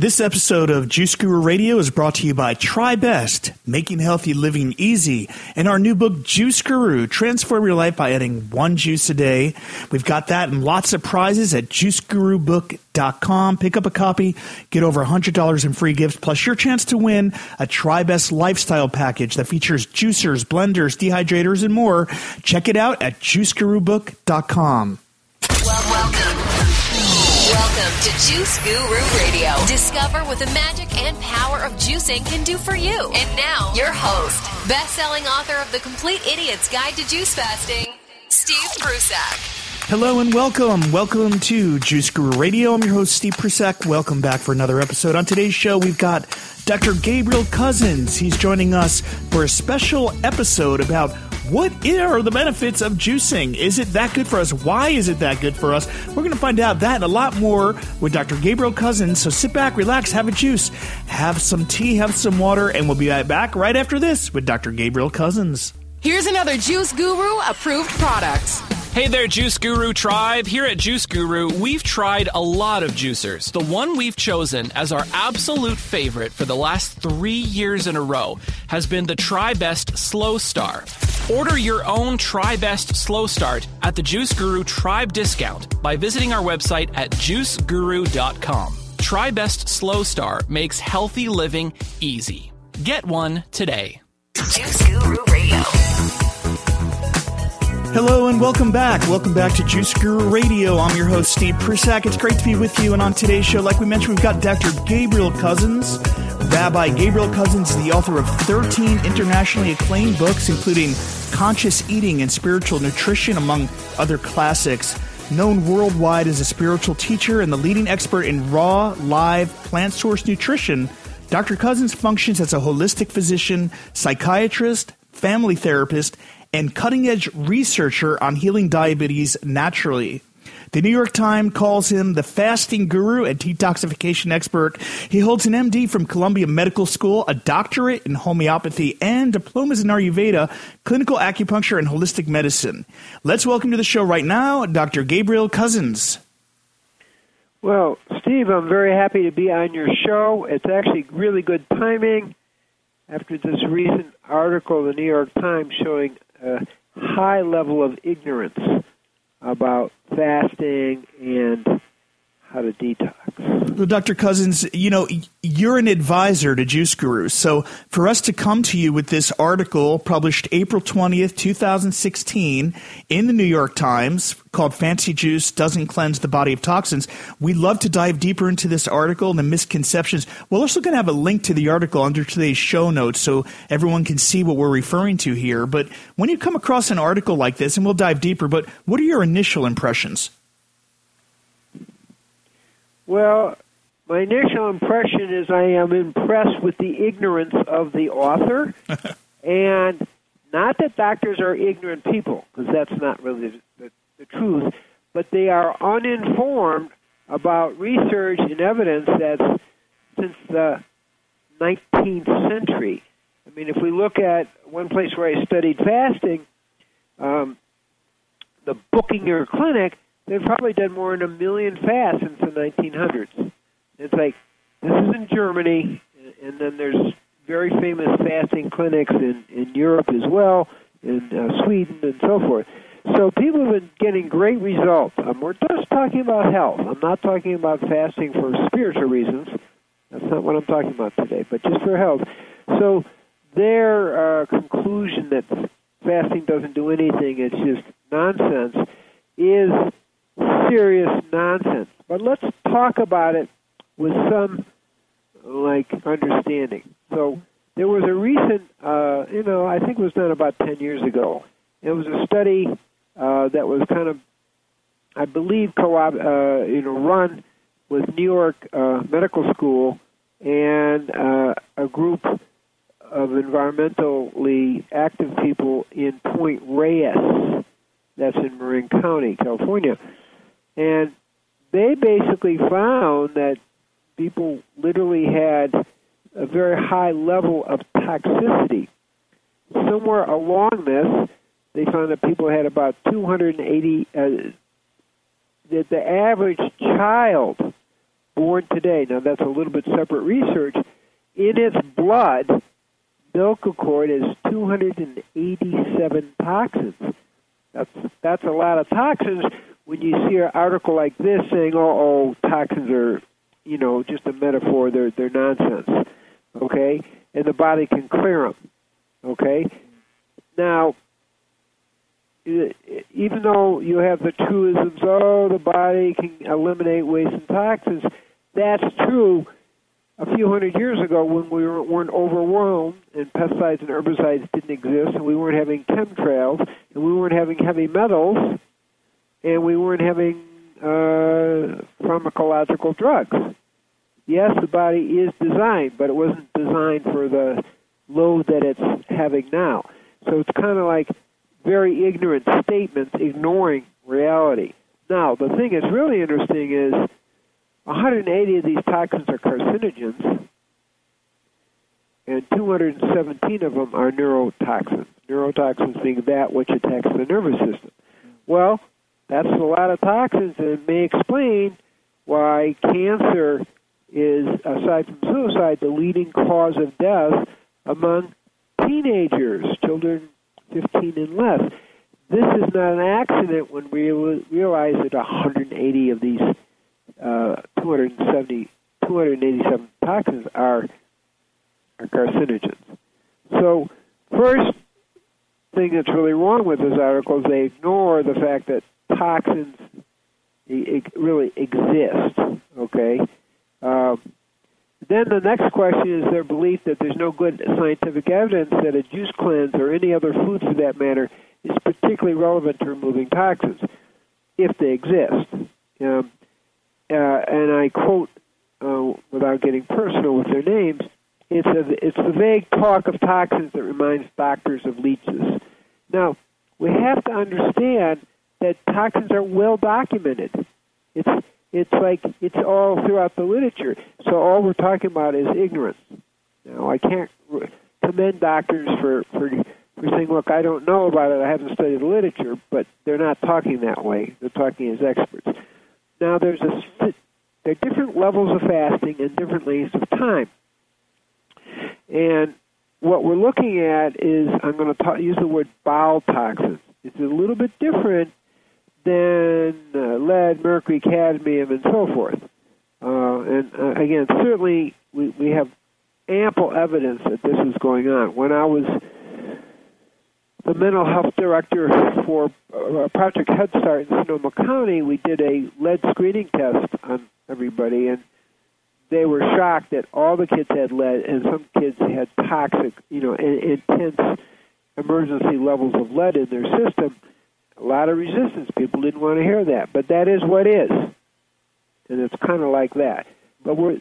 This episode of Juice Guru Radio is brought to you by TriBest, making healthy living easy, and our new book, Juice Guru, transform your life by adding one juice a day. We've got that and lots of prizes at juicegurubook.com. Pick up a copy, get over $100 in free gifts, plus your chance to win a TriBest lifestyle package that features juicers, blenders, dehydrators, and more. Check it out at juicegurubook.com. Well. Welcome to Juice Guru Radio. Discover what the magic and power of juicing can do for you. And now, your host, best-selling author of The Complete Idiot's Guide to Juice Fasting, Steve Prussack. Hello and welcome. Welcome to Juice Guru Radio. I'm your host, Steve Prussack. Welcome back for another episode. On today's show, we've got Dr. Gabriel Cousens. He's joining us for a special episode about what are the benefits of juicing? Is it that good for us? Why is it that good for us? We're going to find out that and a lot more with Dr. Gabriel Cousens. So sit back, relax, have a juice, have some tea, have some water, and we'll be right back right after this with Dr. Gabriel Cousens. Here's another Juice Guru approved product. Hey there, Juice Guru tribe. Here at Juice Guru, we've tried a lot of juicers. The one we've chosen as our absolute favorite for the last three years in a row has been the TriBest Slow Star. Order your own TriBest Slow Star at the Juice Guru Tribe discount by visiting our website at juiceguru.com. TriBest Slow Star makes healthy living easy. Get one today. Juice Guru Radio. Hello and welcome back. Welcome back to Juice Guru Radio. I'm your host, Steve Prussack. It's great to be with you. And on today's show, like we mentioned, we've got Dr. Gabriel Cousens. Rabbi Gabriel Cousens, is the author of 13 internationally acclaimed books, including Conscious Eating and Spiritual Nutrition, among other classics. Known worldwide as a spiritual teacher and the leading expert in raw, live, plant source nutrition, Dr. Cousens functions as a holistic physician, psychiatrist, family therapist, and cutting edge researcher on healing diabetes naturally. The New York Times calls him the fasting guru and detoxification expert. He holds an MD from Columbia Medical School, a doctorate in homeopathy, and diplomas in Ayurveda, clinical acupuncture, and holistic medicine. Let's welcome to the show right now Dr. Gabriel Cousens. Well, Steve, I'm very happy to be on your show. It's actually really good timing after this recent article in the New York Times showing a high level of ignorance about fasting and how to detox. Well, Dr. Cousens, you know, you're an advisor to Juice Guru. So for us to come to you with this article published April 20th, 2016 in the New York Times called Fancy Juice Doesn't Cleanse the Body of Toxins, we'd love to dive deeper into this article and the misconceptions. We're also going to have a link to the article under today's show notes so everyone can see what we're referring to here. But when you come across an article like this, and we'll dive deeper, but what are your initial impressions? Well, my initial impression is I am impressed with the ignorance of the author, and not that doctors are ignorant people, because that's not really the, the, truth, but they are uninformed about research and evidence that's since the 19th century. I mean, if we look at one place where I studied fasting, um, the Buchinger Clinic, they've probably done more than a million fasts since the 1900s. It's like this is in Germany, and then there's very famous fasting clinics in in Europe as well, in uh, Sweden and so forth. So people have been getting great results. Um, we're just talking about health. I'm not talking about fasting for spiritual reasons. That's not what I'm talking about today, but just for health. So their uh, conclusion that fasting doesn't do anything, it's just nonsense, is serious nonsense. But let's talk about it with some like understanding. So there was a recent, uh, you know, I think it was done about ten years ago. It was a study uh, that was kind of, I believe, co-op, uh, you know, run with New York uh, Medical School and uh, a group of environmentally active people in Point Reyes, that's in Marin County, California. And they basically found that people literally had a very high level of toxicity. Somewhere along this, they found that people had about 280, uh, that the average child born today, now that's a little bit separate research, in its blood, milk accord is 287 toxins. That's that's a lot of toxins. When you see an article like this saying, "Oh, oh toxins are," you know, just a metaphor. They're they're nonsense. Okay, and the body can clear them. Okay, now even though you have the truisms, oh, the body can eliminate waste and toxins, that's true a few hundred years ago when we weren't overwhelmed and pesticides and herbicides didn't exist and we weren't having chemtrails and we weren't having heavy metals and we weren't having uh, pharmacological drugs. Yes, the body is designed, but it wasn't designed for the load that it's having now. So it's kind of like very ignorant statements ignoring reality. Now, the thing that's really interesting is 180 of these toxins are carcinogens, and 217 of them are neurotoxins. Neurotoxins being that which attacks the nervous system. Well, that's a lot of toxins, and may explain why cancer is, aside from suicide, the leading cause of death among teenagers, children 15 and less. This is not an accident when we realize that 180 of these uh, 270, 287 toxins are, are carcinogens. So, first thing that's really wrong with this article is they ignore the fact that toxins really exist. Okay. Um, then the next question is their belief that there's no good scientific evidence that a juice cleanse or any other food for that matter is particularly relevant to removing toxins, if they exist. Um, uh, and I quote, uh, without getting personal with their names, it's, a, it's the vague talk of toxins that reminds doctors of leeches. Now, we have to understand that toxins are well documented. It's it's like it's all throughout the literature. So all we're talking about is ignorance. Now I can't commend doctors for for for saying, "Look, I don't know about it. I haven't studied the literature," but they're not talking that way. They're talking as experts. Now there's a there are different levels of fasting and different lengths of time, and what we're looking at is I'm going to use the word bile toxins. It's a little bit different than uh, lead, mercury, cadmium, and so forth. Uh, and uh, again, certainly we, we have ample evidence that this is going on. When I was the mental health director for uh, Project Head Start in Sonoma County, we did a lead screening test on everybody, and they were shocked that all the kids had lead, and some kids had toxic, you know, intense emergency levels of lead in their system a lot of resistance. People didn't want to hear that, but that is what is, and it's kind of like that. But we're,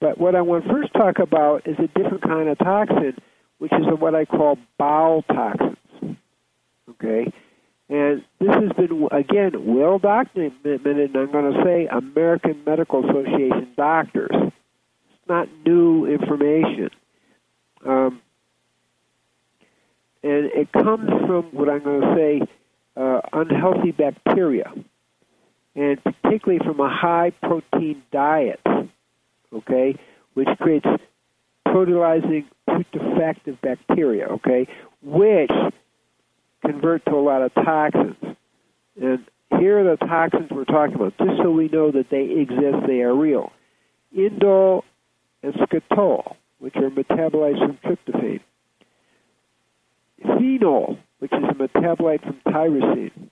but what I want to first talk about is a different kind of toxin, which is what I call bowel toxins. Okay, and this has been again well documented. And I'm going to say American Medical Association doctors. It's not new information. Um, and it comes from what I'm going to say uh, unhealthy bacteria, and particularly from a high protein diet, okay, which creates proteolizing putrefactive bacteria, okay, which convert to a lot of toxins. And here are the toxins we're talking about, just so we know that they exist, they are real. Indole and skatole, which are metabolites from tryptophan. Phenol, which is a metabolite from tyrosine,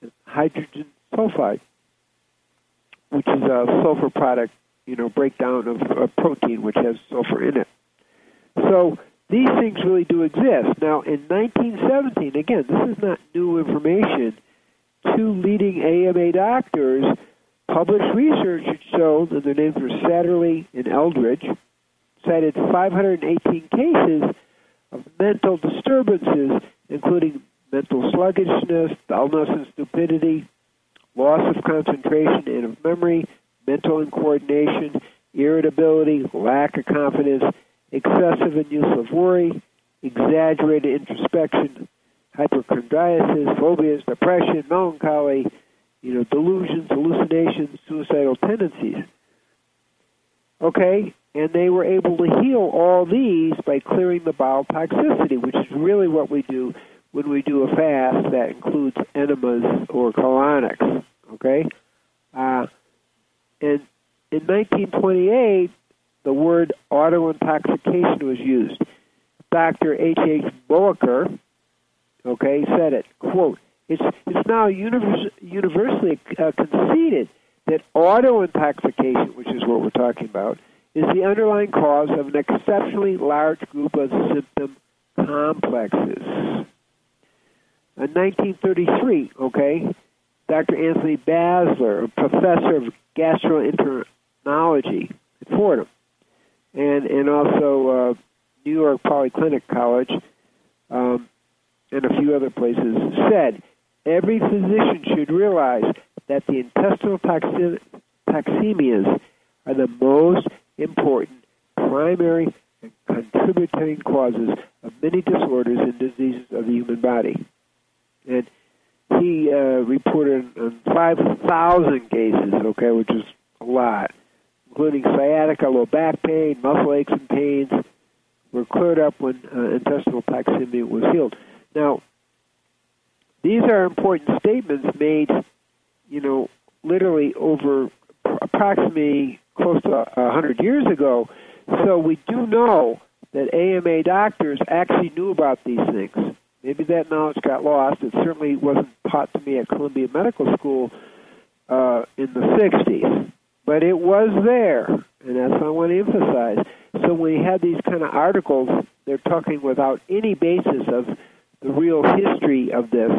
and hydrogen sulfide, which is a sulfur product, you know, breakdown of a protein which has sulfur in it. So these things really do exist. Now, in 1917, again, this is not new information. Two leading AMA doctors published research that showed, and their names were Satterlee and Eldridge, cited 518 cases of mental disturbances including mental sluggishness, dullness and stupidity, loss of concentration and of memory, mental incoordination, irritability, lack of confidence, excessive and use of worry, exaggerated introspection, hypochondriasis, phobias, depression, melancholy, you know, delusions, hallucinations, suicidal tendencies. Okay, and they were able to heal all these by clearing the bowel toxicity, which is really what we do when we do a fast that includes enemas or colonics. Okay, uh, and in 1928, the word autointoxication was used. Dr. H. H. Boecker, okay, said it. Quote: It's it's now univers- universally uh, conceded that autointoxication, which is what we're talking about, is the underlying cause of an exceptionally large group of symptom complexes. In 1933, okay, Dr. Anthony Bassler, a professor of gastroenterology at Fordham, and and also uh, New York Polyclinic College, um, and a few other places, said every physician should realize that the intestinal toxi- toxemias are the most important primary and contributing causes of many disorders and diseases of the human body. And he uh, reported on 5,000 cases, okay, which is a lot, including sciatica, low back pain, muscle aches and pains, were cleared up when uh, intestinal toxemia was healed. Now, these are important statements made, you know, literally over approximately close to a hundred years ago. So we do know that AMA doctors actually knew about these things. Maybe that knowledge got lost. It certainly wasn't taught to me at Columbia Medical School uh, in the 60s, but it was there, and that's what I want to emphasize. So when you have these kind of articles, they're talking without any basis of the real history of this,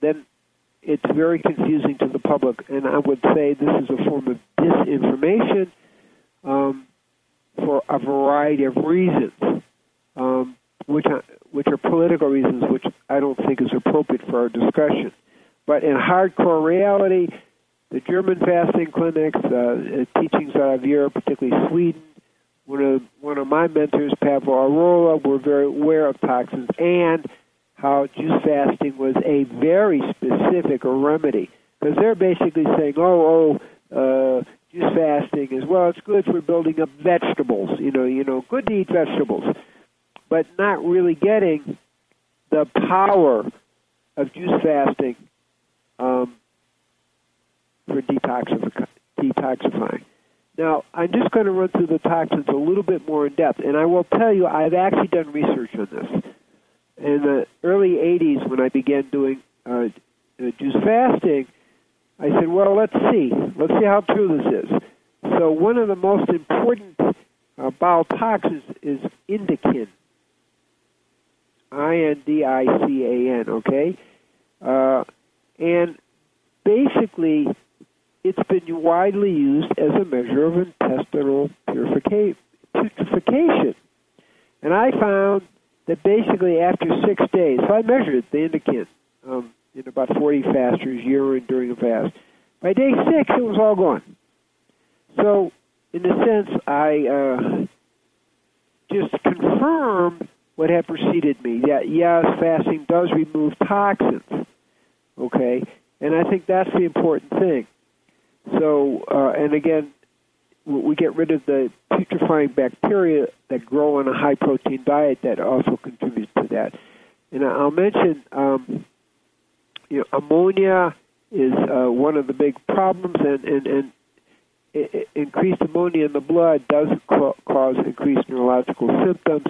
then it's very confusing to the public. And I would say this is a form of disinformation um, for a variety of reasons, um, which are, which are political reasons, which I don't think is appropriate for our discussion. But in hardcore reality, the German fasting clinics, uh, teachings out of Europe, particularly Sweden, one of one of my mentors, Paavo Airola, were very aware of toxins and how juice fasting was a very specific remedy because they're basically saying, oh, oh, uh, juice fasting is well, it's good for building up vegetables. You know, you know, good to eat vegetables, but not really getting the power of juice fasting um, for detoxify- detoxifying. Now, I'm just going to run through the toxins a little bit more in depth, and I will tell you I've actually done research on this. In the early 80s, when I began doing uh, juice fasting, I said, well, let's see. Let's see how true this is. So, one of the most important uh, bowel toxins is indican. I N D I C A N, okay? Uh, and basically, it's been widely used as a measure of intestinal purification. And I found that basically after six days, so I measured the indican um, in about 40 fasters, urine during a fast. By day six, it was all gone. So, in a sense, I uh, just confirmed what had preceded me. That yes, fasting does remove toxins. Okay, and I think that's the important thing. So, uh, and again, we get rid of the putrefying bacteria that grow on a high protein diet that also contributes to that. And I'll mention, um, you know, ammonia is uh, one of the big problems, and, and, and increased ammonia in the blood does ca- cause increased neurological symptoms.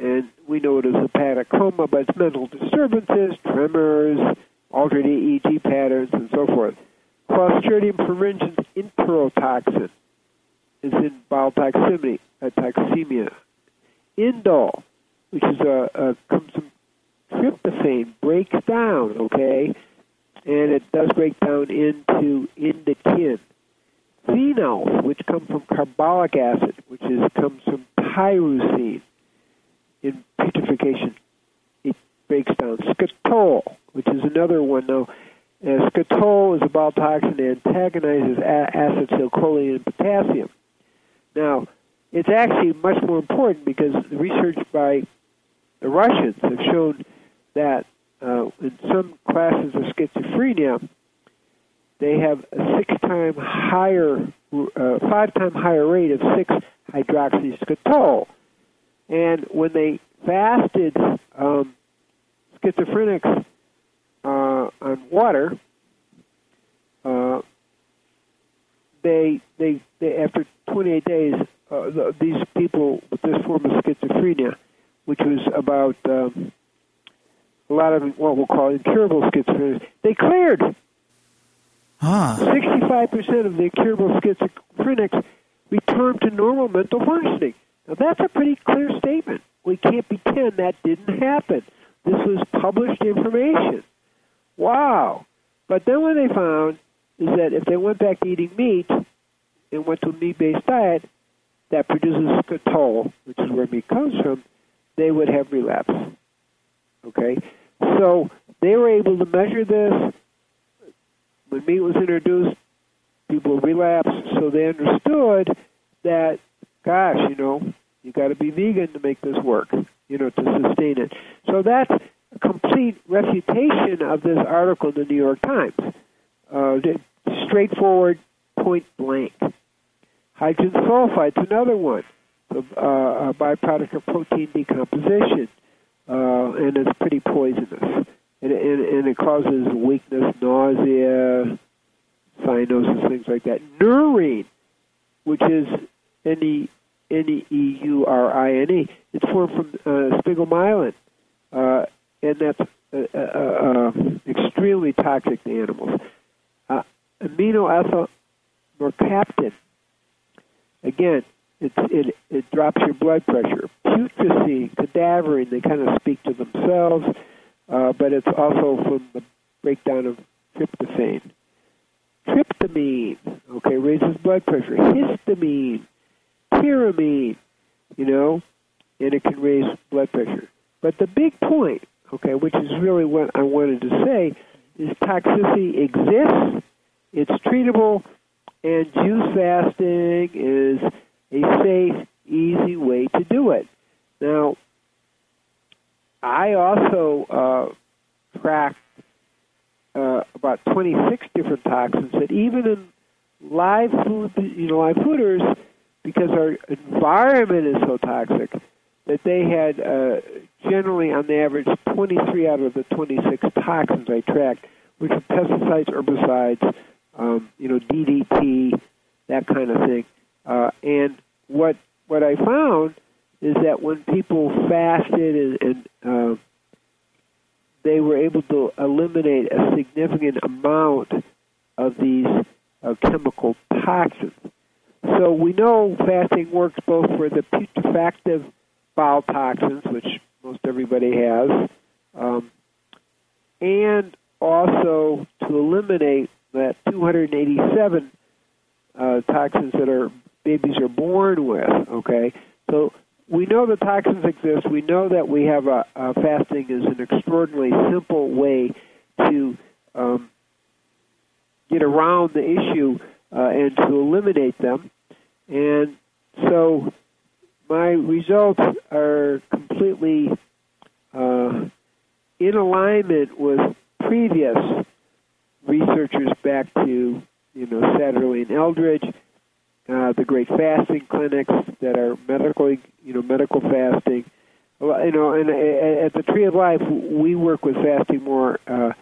And we know it as hepatic coma, but it's mental disturbances, tremors, altered EEG patterns, and so forth. Clostridium perfringens enterotoxin is in bowel toxemia. Uh, toxemia. Indole, which is a, a comes from tryptophan, breaks down, okay, and it does break down into indican. Phenols, which come from carbolic acid, which is comes from tyrosine in putrefaction, it breaks down. Skatole, which is another one now and skatole is a bile toxin that antagonizes acetylcholine and potassium. Now, it's actually much more important because the research by the Russians have shown that uh, in some classes of schizophrenia, they have a six time higher, uh, five time higher rate of six hydroxyskatole. And when they fasted um, schizophrenics uh, on water, uh, they, they they after 28 days, uh, the, these people with this form of schizophrenia, which was about um, a lot of what we'll call incurable schizophrenia, they cleared. Huh. 65% of the incurable schizophrenics returned to normal mental functioning. Now, that's a pretty clear statement. We can't pretend that didn't happen. This was published information. Wow. But then what they found is that if they went back to eating meat and went to a meat based diet that produces skatole, which is where meat comes from, they would have relapse. Okay? So they were able to measure this. When meat was introduced, people relapsed, so they understood that, gosh, you know, you got to be vegan to make this work, you know, to sustain it. So that's complete refutation of this article in the New York Times. Uh, straightforward, point blank. Hydrogen sulfide's another one, uh, a byproduct of protein decomposition, uh, and it's pretty poisonous. And, and, and it causes weakness, nausea, cyanosis, things like that. Neurine, which is N-E, N-E-U-R-I-N-E, it's formed from uh, sphingomyelin, uh, and that's uh, uh, uh, extremely toxic to animals. Uh, aminoethyl mercaptan, again, it, it, it drops your blood pressure. Putrescine, cadaverine, they kind of speak to themselves, uh, but it's also from the breakdown of tryptophan. Tryptamine, okay, raises blood pressure. Histamine, tyramine, you know, and it can raise blood pressure. But the big point, okay, which is really what I wanted to say, is toxicity exists, it's treatable, and juice fasting is a safe, easy way to do it. Now, I also uh, tracked uh, about 26 different toxins that even in live food, you know, live fooders, because our environment is so toxic, that they had uh, generally, on the average, 23 out of the 26 toxins I tracked, which are pesticides, herbicides, um, you know, DDT, that kind of thing. Uh, and what what I found is that when people fasted and, and uh, they were able to eliminate a significant amount of these uh, chemical toxins. So we know fasting works both for the putrefactive toxins, which most everybody has, um, and also to eliminate that 287 uh, toxins that our babies are born with. Okay, so we know the toxins exist. We know that we have a, a fasting is an extraordinarily simple way to um, get around the issue uh, and to eliminate them. And so my results are completely uh, in alignment with previous researchers back to you know Satterlee and Eldridge, uh, the great fasting clinics that are medically you know medical fasting. You know, and at the Tree of Life, we work with fasting more uh,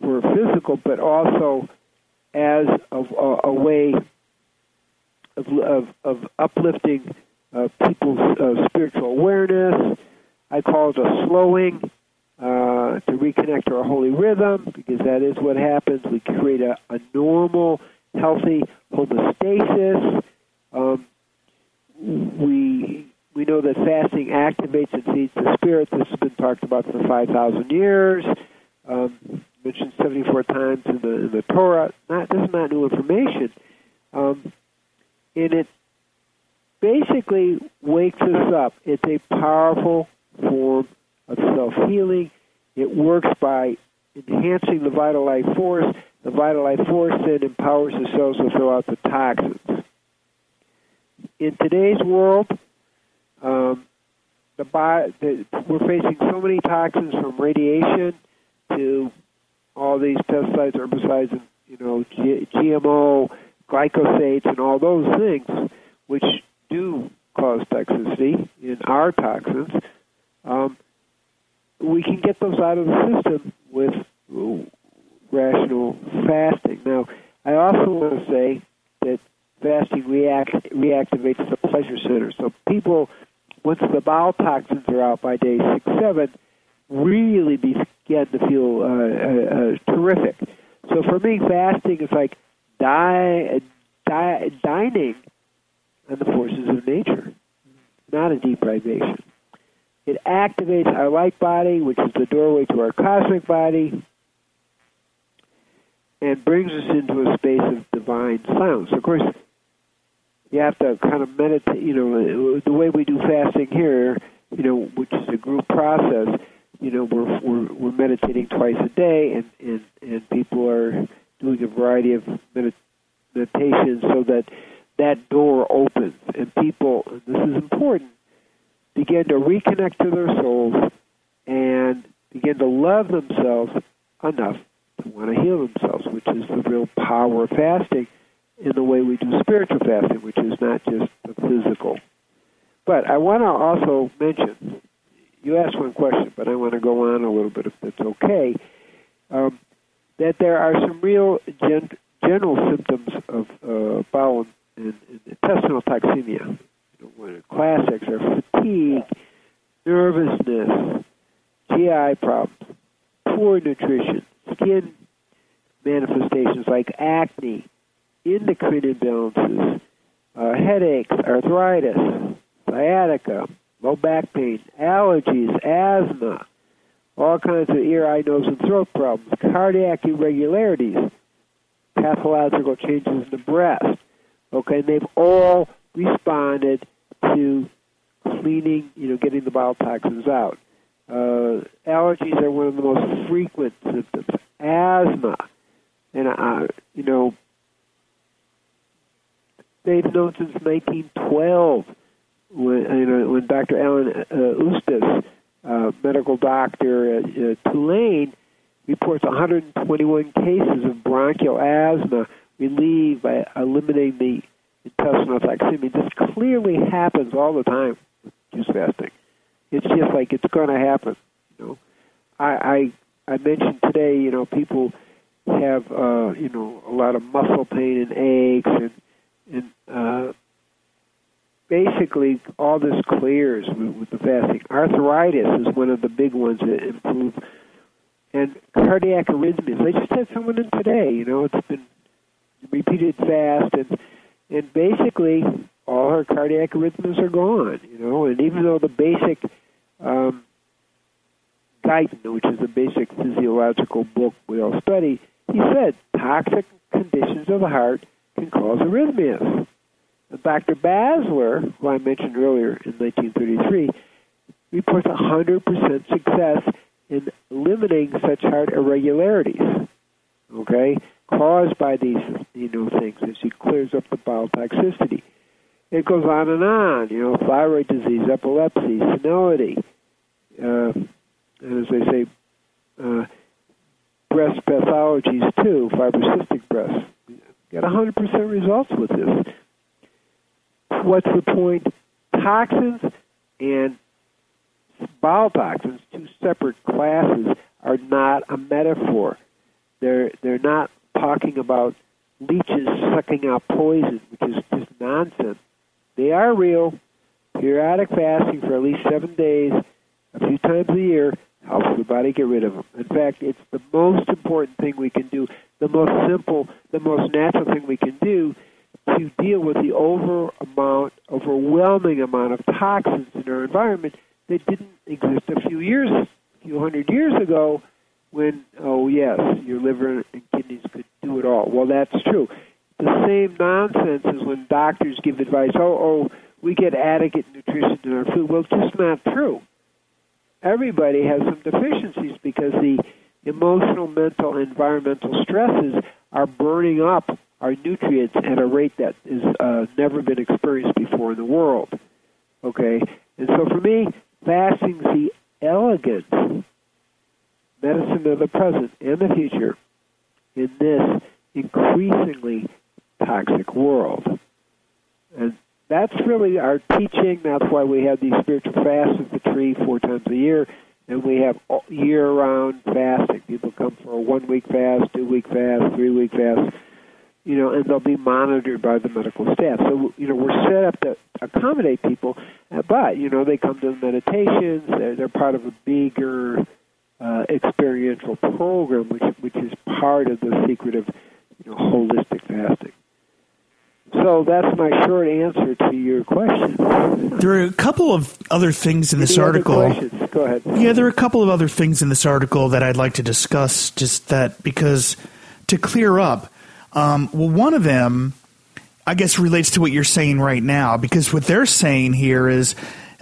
for physical, but also as a, a, a way of, of, of uplifting uh, people's uh, spiritual awareness. I call it a slowing uh, to reconnect to our holy rhythm, because that is what happens. We create a, a normal, healthy homeostasis. Um, we we know that fasting activates and feeds the spirit. This has been talked about for five thousand years. Um, mentioned seventy four times in the in the Torah. Not this is not new information. Um, and it basically wakes us up. It's a powerful form of self healing. It works by enhancing the vital life force. The vital life force then empowers the cells to throw out the toxins. In today's world, um, the, bio, the we're facing so many toxins from radiation to all these pesticides, herbicides, and you know, G- GMO, glyphosates, and all those things, which do cause toxicity in our toxins, um, we can get those out of the system with rational fasting. Now, I also want to say that fasting react, reactivates the pleasure center. So people, once the bowel toxins are out by day six, seven, really begin to feel uh, uh, uh, terrific. So for me, fasting is like di- di- dining on the forces of nature, not a deprivation. It activates our light body, which is the doorway to our cosmic body, and brings us into a space of divine silence. Of course, you have to kind of meditate. You know, the way we do fasting here, you know, which is a group process. You know, we're we're, we're meditating twice a day, and, and and people are doing a variety of meditations so that that door opens, and people. This is important. Begin to reconnect to their souls and begin to love themselves enough to want to heal themselves, which is the real power of fasting in the way we do spiritual fasting, which is not just the physical. But I want to also mention, you asked one question, but I want to go on a little bit if that's okay, um, that there are some real gen- general symptoms of uh, bowel and, and, intestinal toxemia. You know, classics are fatigue, nervousness, GI problems, poor nutrition, skin manifestations like acne, endocrine imbalances, uh, headaches, arthritis, sciatica, low back pain, allergies, asthma, all kinds of ear, eye, nose, and throat problems, cardiac irregularities, pathological changes in the breast. Okay, and they've all responded to cleaning, you know, getting the bile toxins out. Uh, allergies are one of the most frequent symptoms. Asthma, and uh, you know, they've known since 1912 when you know when Dr. Alan uh, Eustis, uh, medical doctor at uh, Tulane, reports 121 cases of bronchial asthma relieved by eliminating the intestinal toxemia. This clearly happens all the time with juice fasting. It's just like it's going to happen. You know, I, I I mentioned today. You know, people have uh, you know a lot of muscle pain and aches and and uh, basically all this clears with, with the fasting. Arthritis is one of the big ones that improve, and cardiac arrhythmias. I just had someone in today. You know, it's been repeated fast, and and basically all her cardiac arrhythmias are gone. You know, and even though the basic um, Guyton, which is the basic physiological book we all study, he said toxic conditions of the heart can cause arrhythmias. And Dr. Bassler, who I mentioned earlier in 1933, reports 100% success in limiting such heart irregularities, okay, caused by these you know things as he clears up the bowel toxicity. It goes on and on, you know, thyroid disease, epilepsy, senility, uh, and as they say, uh, breast pathologies too, fibrocystic breast. Got 100% results with this. What's the point? Toxins and bile toxins, two separate classes, are not a metaphor. They're they're not talking about leeches sucking out poison, which is just nonsense. They are real. Periodic fasting for at least seven days, a few times a year, helps the body get rid of them. In fact, it's the most important thing we can do, the most simple, the most natural thing we can do to deal with the over amount, overwhelming amount of toxins in our environment that didn't exist a few years, a few hundred years ago, when oh yes, your liver and kidneys could do it all. Well, that's true. The same nonsense is when doctors give advice. Oh, oh, we get adequate nutrition in our food. Well, just not true everybody has some deficiencies because the emotional, mental, environmental stresses are burning up our nutrients at a rate that has uh, never been experienced before in the world. Okay, and so for me, fasting's the elegant medicine of the present and the future in this increasingly toxic world. And that's really our teaching. That's why we have these spiritual fasts at the tree four times a year, and we have year-round fasting. People come for a one-week fast, two-week fast, three-week fast, you know, and they'll be monitored by the medical staff. So, you know, we're set up to accommodate people, but you know, they come to the meditations. They're, they're part of a bigger uh, experiential program, which which is part of the secret of you know holistic fasting. So that's my short answer to your question. There are a couple of other things in this Any article. Go ahead. Yeah, there are a couple of other things in this article that I'd like to discuss. Just that because to clear up, um, well, one of them, I guess, relates to what you're saying right now. Because what they're saying here is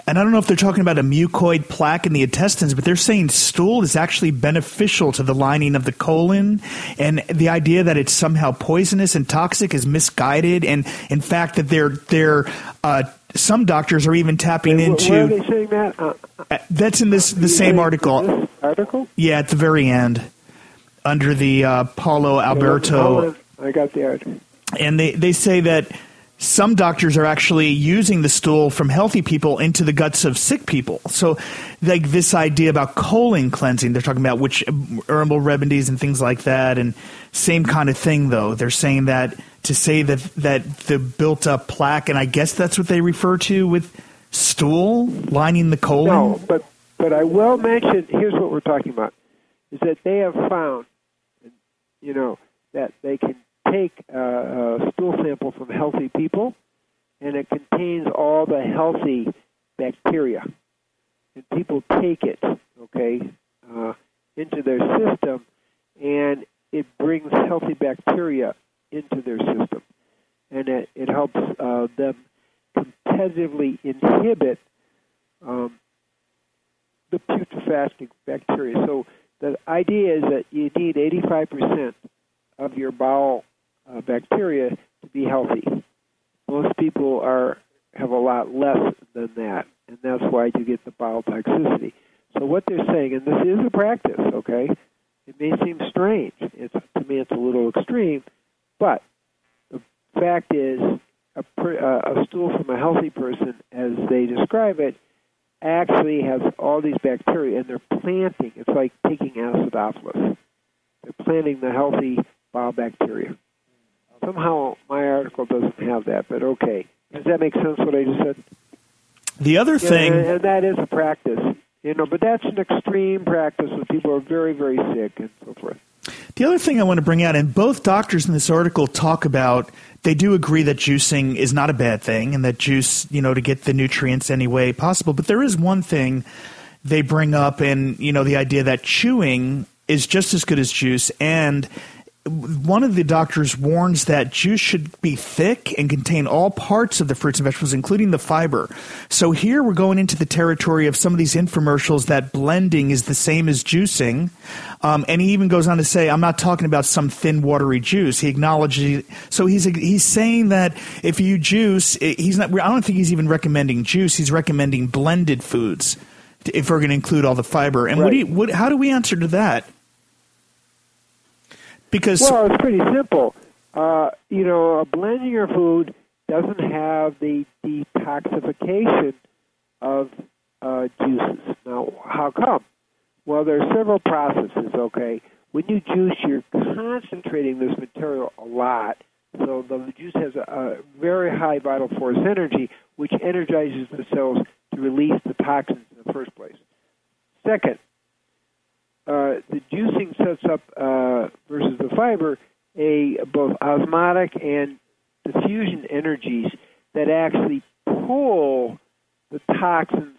and I don't know if they're talking about a mucoid plaque in the intestines, but they're saying stool is actually beneficial to the lining of the colon, and the idea that it's somehow poisonous and toxic is misguided, and in fact that they're they're uh, some doctors are even tapping into. Where are they saying that? Uh, Uh, That's in this the same article. Article? Yeah, at the very end, under the uh, Paulo Alberto. I got the article. and they, they say that some doctors are actually using the stool from healthy people into the guts of sick people. So, like this idea about colon cleansing, they're talking about which herbal remedies and things like that, and same kind of thing. Though they're saying that to say that that the built up plaque, and I guess that's what they refer to with stool lining the colon. No, but but I will mention. Here's what we're talking about: is that they have found, you know, that they can take uh, a stool sample from healthy people, and it contains all the healthy bacteria, and people take it, okay, uh, into their system, and it brings healthy bacteria into their system, and it, it helps uh, them competitively inhibit um, the putrefacting bacteria. So the idea is that you need 85% of your bowel uh, bacteria to be healthy. Most people are have a lot less than that, and that's why you get the bowel toxicity. So what they're saying, and this is a practice, okay? It may seem strange. It's to me, it's a little extreme, but the fact is, a, uh, a stool from a healthy person, as they describe it, actually has all these bacteria, and they're planting. It's like taking acidophilus. They're planting the healthy bowel bacteria. Somehow, my article doesn't have that, but okay. Does that make sense? What I just said? The other Yeah, thing, and, and that is a practice, you know. But that's an extreme practice when people are very, very sick and so forth. The other thing I want to bring out, and both doctors in this article talk about, they do agree that juicing is not a bad thing, and that juice, you know, to get the nutrients any way possible. But there is one thing they bring up, and you know, the idea that chewing is just as good as juice, and one of the doctors warns that juice should be thick and contain all parts of the fruits and vegetables, including the fiber. So here we're going into the territory of some of these infomercials that blending is the same as juicing. Um, and he even goes on to say, I'm not talking about some thin, watery juice. He acknowledges. So he's he's saying that if you juice, he's not. I don't think he's even recommending juice. He's recommending blended foods if we're going to include all the fiber. And what do you, what, how do we answer to that? Because Well, it's pretty simple. Uh, you know, blending your food doesn't have the detoxification of uh, juices. Now, how come? Well, there are several processes, okay? When you juice, you're concentrating this material a lot, so the juice has a, a very high vital force energy, which energizes the cells to release the toxins in the first place. Second, uh, the juicing sets up uh, versus the fiber a both osmotic and diffusion energies that actually pull the toxins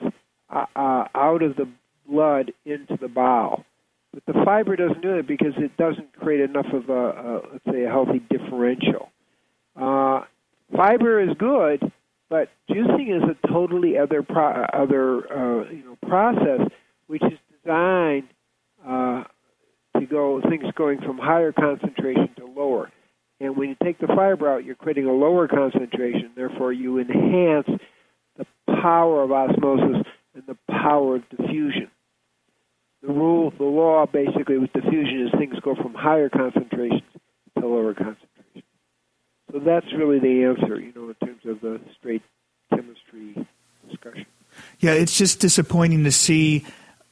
uh, uh, out of the blood into the bowel. But the fiber doesn't do it because it doesn't create enough of a, a let's say a healthy differential. Uh, fiber is good, but juicing is a totally other pro- other you know process which is designed uh, to go things going from higher concentration to lower. And when you take the fiber out, you're creating a lower concentration. Therefore, you enhance the power of osmosis and the power of diffusion. The rule, the law, basically with diffusion is things go from higher concentrations to lower concentrations. So that's really the answer, you know, in terms of the straight chemistry discussion. Yeah, it's just disappointing to see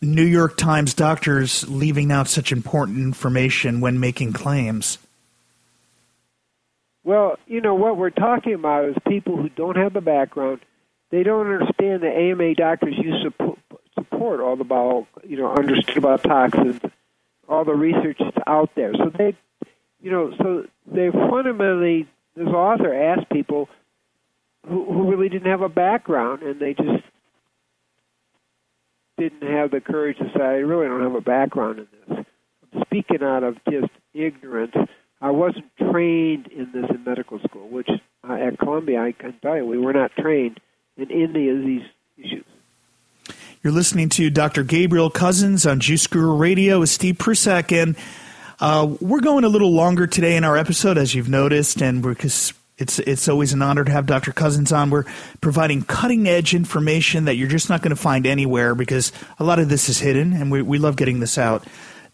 New York Times doctors leaving out such important information when making claims. Well, you know what we're talking about is people who don't have the background. They don't understand the AMA doctors use support, all the bowel, you know, understood about toxins, all the research that's out there. So they, you know, so they fundamentally, this author asked people who, who really didn't have a background, and they just didn't have the courage to say, I really don't have a background in this. I'm speaking out of just ignorance. I wasn't trained in this in medical school, which uh, at Columbia, I can tell you, we were not trained in any of these issues. You're listening to Dr. Gabriel Cousens on Juice Guru Radio with Steve Prussack, and uh, we're going a little longer today in our episode, as you've noticed, and we're it's it's always an honor to have Dr. Cousens on. We're providing cutting edge information that you're just not going to find anywhere because a lot of this is hidden, and we we love getting this out.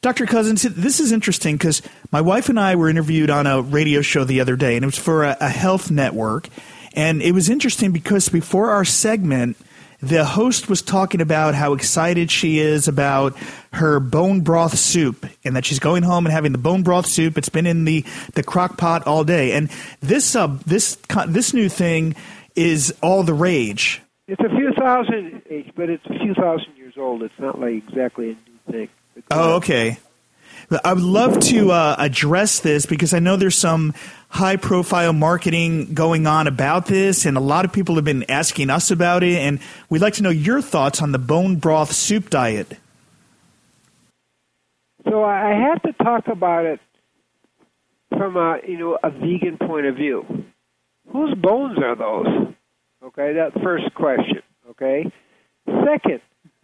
Dr. Cousens, this is interesting because my wife and I were interviewed on a radio show the other day, and it was for a, a health network. And it was interesting because before our segment, the host was talking about how excited she is about her bone broth soup and that she's going home and having the bone broth soup. It's been in the, the crock pot all day. And this, uh, this, this new thing is all the rage. It's a few thousand, but it's a few thousand years old. It's not like exactly a new thing. Oh, okay. I would love to uh, address this because I know there's some high profile marketing going on about this, and a lot of people have been asking us about it, and we'd like to know your thoughts on the bone broth soup diet. So I have to talk about it from a you know a vegan point of view. Whose bones are those? Okay, that first question. Okay. Second,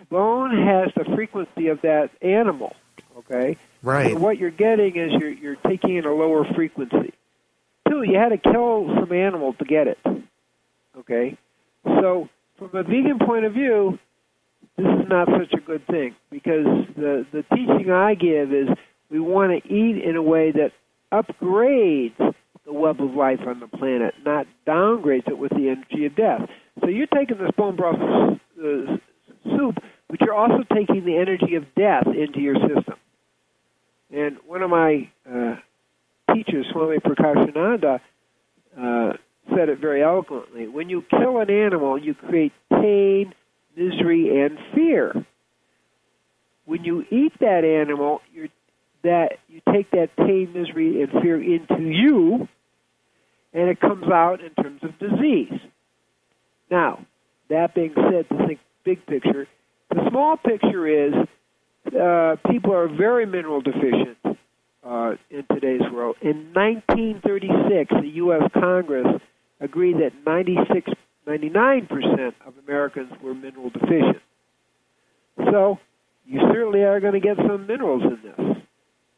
bone has the frequency of that animal. Okay. Right. So what you're getting is you're you're taking in a lower frequency. Two, you had to kill some animal to get it. Okay. So from a vegan point of view, this is not such a good thing because the the teaching I give is we want to eat in a way that upgrades the web of life on the planet, not downgrades it with the energy of death. So you're taking this bone broth uh, soup, but you're also taking the energy of death into your system. And one of my uh, teachers, Swami Prakashananda, uh, said it very eloquently. When you kill an animal, you create pain, misery, and fear. When you eat that animal, you're, that you take that pain, misery, and fear into you, and it comes out in terms of disease. Now, that being said, to think big picture, the small picture is uh, people are very mineral deficient uh, in today's world. In 1936, the U.S. Congress agreed that 96, 99% of Americans were mineral deficient. So you certainly are going to get some minerals in this.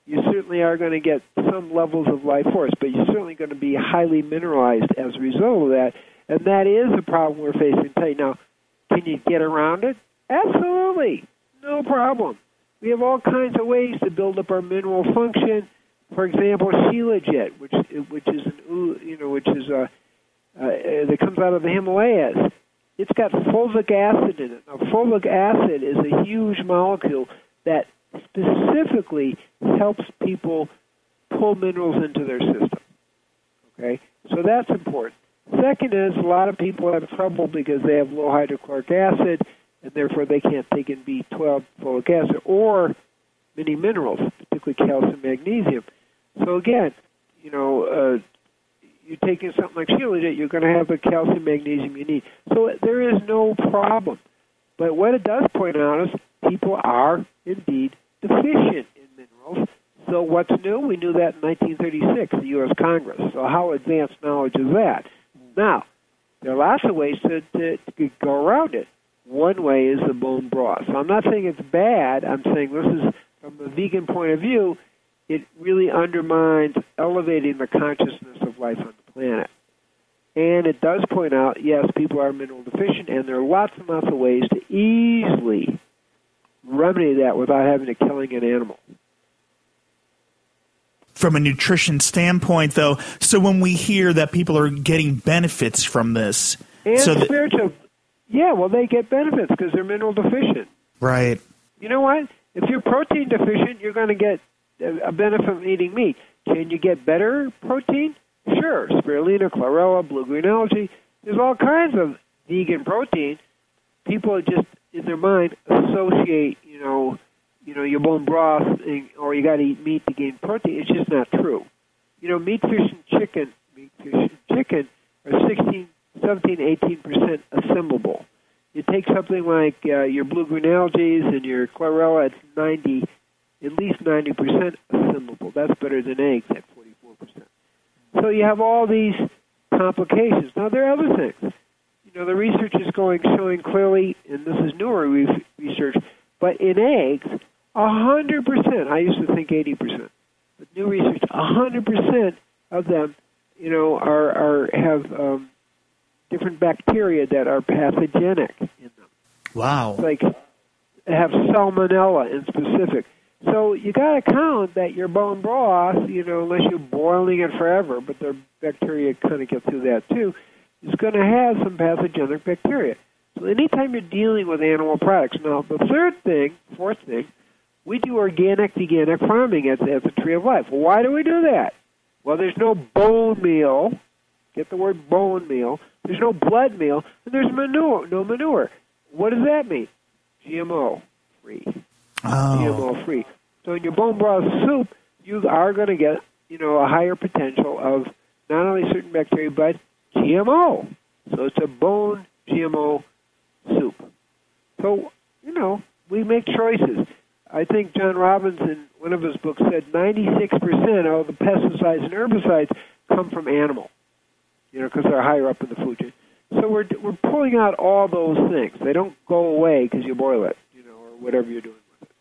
You certainly are going to get some levels of life force, but you're certainly going to be highly mineralized as a result of that. And that is a problem we're facing today. Now, can you get around it? Absolutely. No problem. We have all kinds of ways to build up our mineral function. For example, Shilajit, which which is an you know which is a uh, that comes out of the Himalayas. It's got fulvic acid in it. Now, fulvic acid is a huge molecule that specifically helps people pull minerals into their system. Okay, so that's important. Second is a lot of people have trouble because they have low hydrochloric acid and therefore they can't take in B12 folic acid or many minerals, particularly calcium, magnesium. So again, you know, uh, you're taking something like Shilajit, you're going to have the calcium, magnesium you need. So there is no problem. But what it does point out is people are indeed deficient in minerals. So what's new? We knew that in 1936, the U.S. Congress. So how advanced knowledge is that? Now, there are lots of ways to, to, to go around it. One way is the bone broth. So I'm not saying it's bad. I'm saying this is, from a vegan point of view, it really undermines elevating the consciousness of life on the planet. And it does point out, yes, people are mineral deficient, and there are lots and lots of ways to easily remedy that without having to killing an animal. from a nutrition standpoint, though. So when we hear that people are getting benefits from this, and so spiritual, yeah, well, they get benefits because they're mineral deficient. right, You know what? If you're protein deficient, you're going to get a benefit from eating meat. Can you get better protein? Sure. Spirulina, chlorella, blue green algae. There's all kinds of vegan protein. People just in their mind associate, you know, you know, your bone broth and, or you got to eat meat to gain protein. It's just not true. You know, meat, fish, and chicken, meat, fish, and chicken are 16, 17, 18 percent assimilable. You take something like uh, your blue green algae and your chlorella, it's 90, at least 90 percent assimilable. That's better than eggs at 44 percent. So you have all these complications. Now there are other things. You know, the research is going showing clearly, and this is newer re- research, but in eggs, 100 percent. I used to think 80 percent, but new research, 100 percent of them, you know, are are have um, different bacteria that are pathogenic in them wow, like have salmonella in specific. So you got to count that your bone broth, you know, unless you're boiling it forever, but the bacteria kind of get through that too, is going to have some pathogenic bacteria. So anytime you're dealing with animal products, now the third thing, fourth thing, we do organic, veganic farming at, at the Tree of Life. Why do we do that? Well, there's no bone meal. Get the word bone meal. There's no blood meal, and there's manure, no manure. What does that mean? GMO free. oh, GMO free. So in your bone broth soup, you are going to get, you know, a higher potential of not only certain bacteria but GMO. So it's a bone GMO soup. So you know, we make choices. I think John Robbins in one of his books said 96% of the pesticides and herbicides come from animal. You know, because they're higher up in the food chain. So we're we're pulling out all those things. They don't go away because you boil it, you know, or whatever you're doing with it.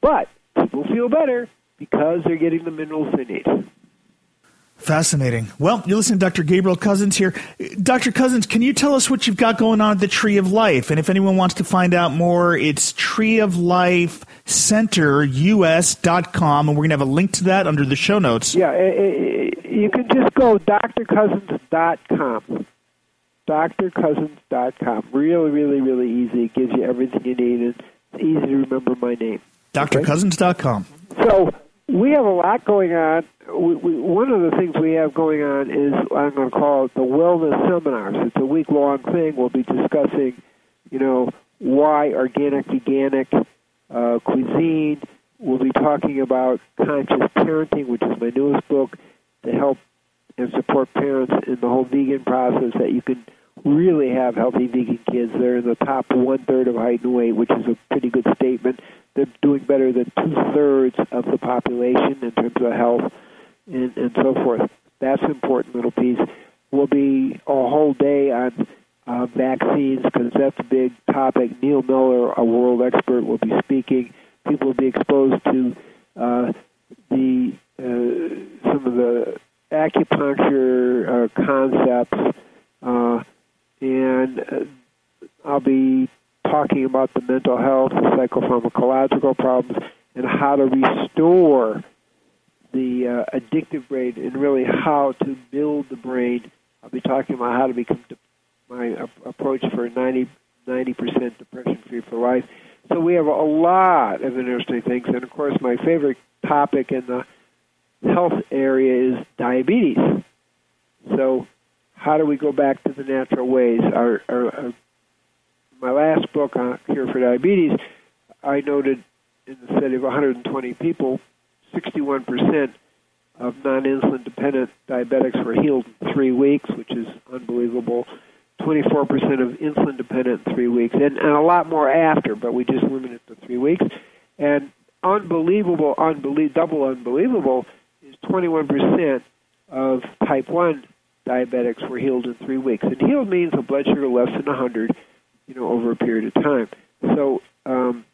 But people feel better because they're getting the minerals they need. Fascinating. Well, you're listening to Dr. Gabriel Cousens here. Dr. Cousens, can you tell us what you've got going on at the Tree of Life? And if anyone wants to find out more, it's Tree of Life Center US.com, and we're going to have a link to that under the show notes. Yeah, eh, eh, you can just go drcousens.com. drcousens.com. Really, really, really easy. It gives you everything you need. and It's easy to remember my name. drcousens.com. So we have a lot going on. We, we, one of the things we have going on is I'm going to call it the wellness seminars. It's a week long thing. We'll be discussing, you know, why organic, veganic uh, cuisine. We'll be talking about conscious parenting, which is my newest book, to help and support parents in the whole vegan process. That you can really have healthy vegan kids. They're in the top one third of height and weight, which is a pretty good statement. They're doing better than two thirds of the population in terms of health and, and so forth. That's an important little piece. We'll be a whole day on uh, vaccines because that's a big topic. Neil Miller, a world expert, will be speaking. People will be exposed to uh, the uh, some of the acupuncture uh, concepts, uh, and uh, I'll be talking about the mental health, the psychopharmacological problems, and how to restore the uh, addictive brain and really how to build the brain. I'll be talking about how to become de- my uh, approach for 90 percent depression free for life. So we have a lot of interesting things, and of course, my favorite topic in the health area is diabetes. So, how do we go back to the natural ways? Our, our, our my last book on Cure for Diabetes, I noted in the study of 120 people, 61% of non-insulin dependent diabetics were healed in three weeks, which is unbelievable. 24% of insulin dependent in three weeks, and, and a lot more after, but we just limited it to three weeks. And unbelievable, unbelie- double unbelievable is 21% of type 1 diabetics were healed in three weeks. And healed means a blood sugar less than 100 you know, over a period of time. So um,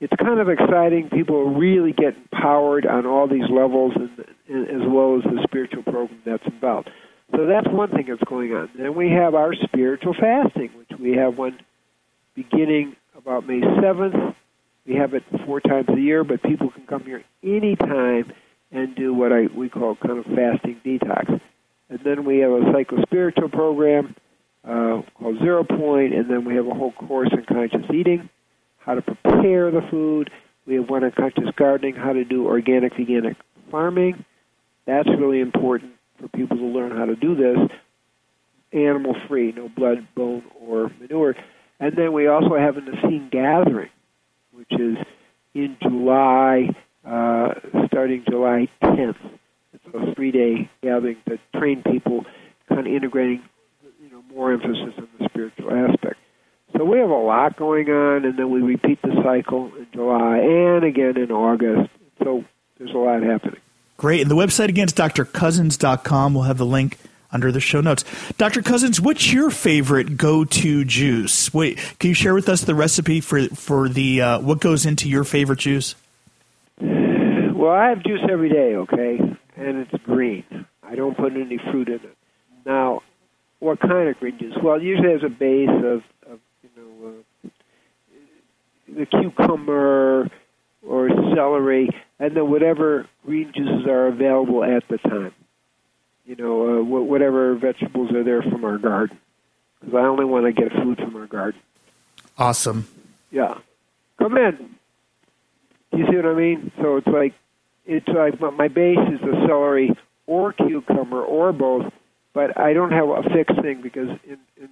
it's kind of exciting. People really get empowered on all these levels, and, and, as well as the spiritual program that's involved. So that's one thing that's going on. Then we have our spiritual fasting, which we have one beginning about May 7th. We have it four times a year, but people can come here anytime and do what I we call kind of fasting detox. And then we have a psychospiritual program uh, called Zero Point, and then we have a whole course in conscious eating, how to prepare the food. We have one on conscious gardening, how to do organic veganic farming. That's really important for people to learn how to do this. Animal free, no blood, bone, or manure. And then we also have an Essene gathering, which is in July, uh, starting July 10th. A three-day gathering to train people, kind of integrating, you know, more emphasis on the spiritual aspect. So we have a lot going on, and then we repeat the cycle in July and again in August. So there's a lot happening. Great. And the website again is drcousens.com. We'll have the link under the show notes. Dr. Cousens, what's your favorite go-to juice? Wait, can you share with us the recipe for for the uh, what goes into your favorite juice? Well, I have juice every day, okay, and it's green. I don't put any fruit in it. Now, what kind of green juice? Well, it usually has a base of, of you know, uh, the cucumber or celery, and then whatever green juices are available at the time. You know, uh, wh- whatever vegetables are there from our garden, because I only want to get food from our garden. Awesome. Yeah, come in. Do you see what I mean? So it's like it's like my- base is the celery or cucumber or both, but I don't have a fixed thing because in in,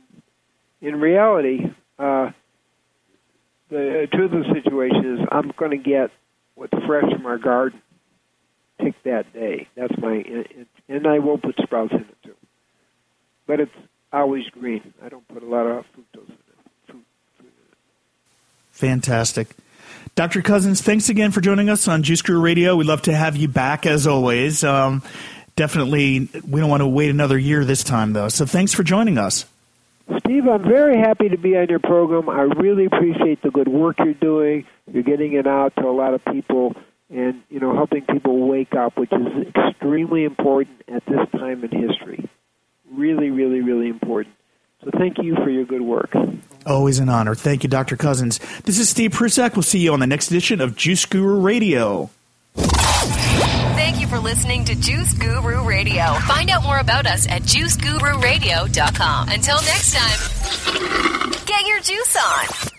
in reality, uh, the truth of the situation is I'm going to get what's fresh from our garden. Pick that day. That's my and- and I will put sprouts in it too, but it's always green. I don't put a lot of fructose fruit in it. Fantastic. Dr. Cousens, thanks again for joining us on Juice Guru Radio. We'd love to have you back as always. Um, definitely, we don't want to wait another year this time, though. So thanks for joining us. Steve, I'm very happy to be on your program. I really appreciate the good work you're doing. You're getting it out to a lot of people and, you know, helping people wake up, which is extremely important at this time in history. Really, really, really important. So thank you for your good work. Always an honor. Thank you, Dr. Cousens. This is Steve Prussack. We'll see you on the next edition of Juice Guru Radio. Thank you for listening to Juice Guru Radio. Find out more about us at juicegururadio.com. Until next time, get your juice on.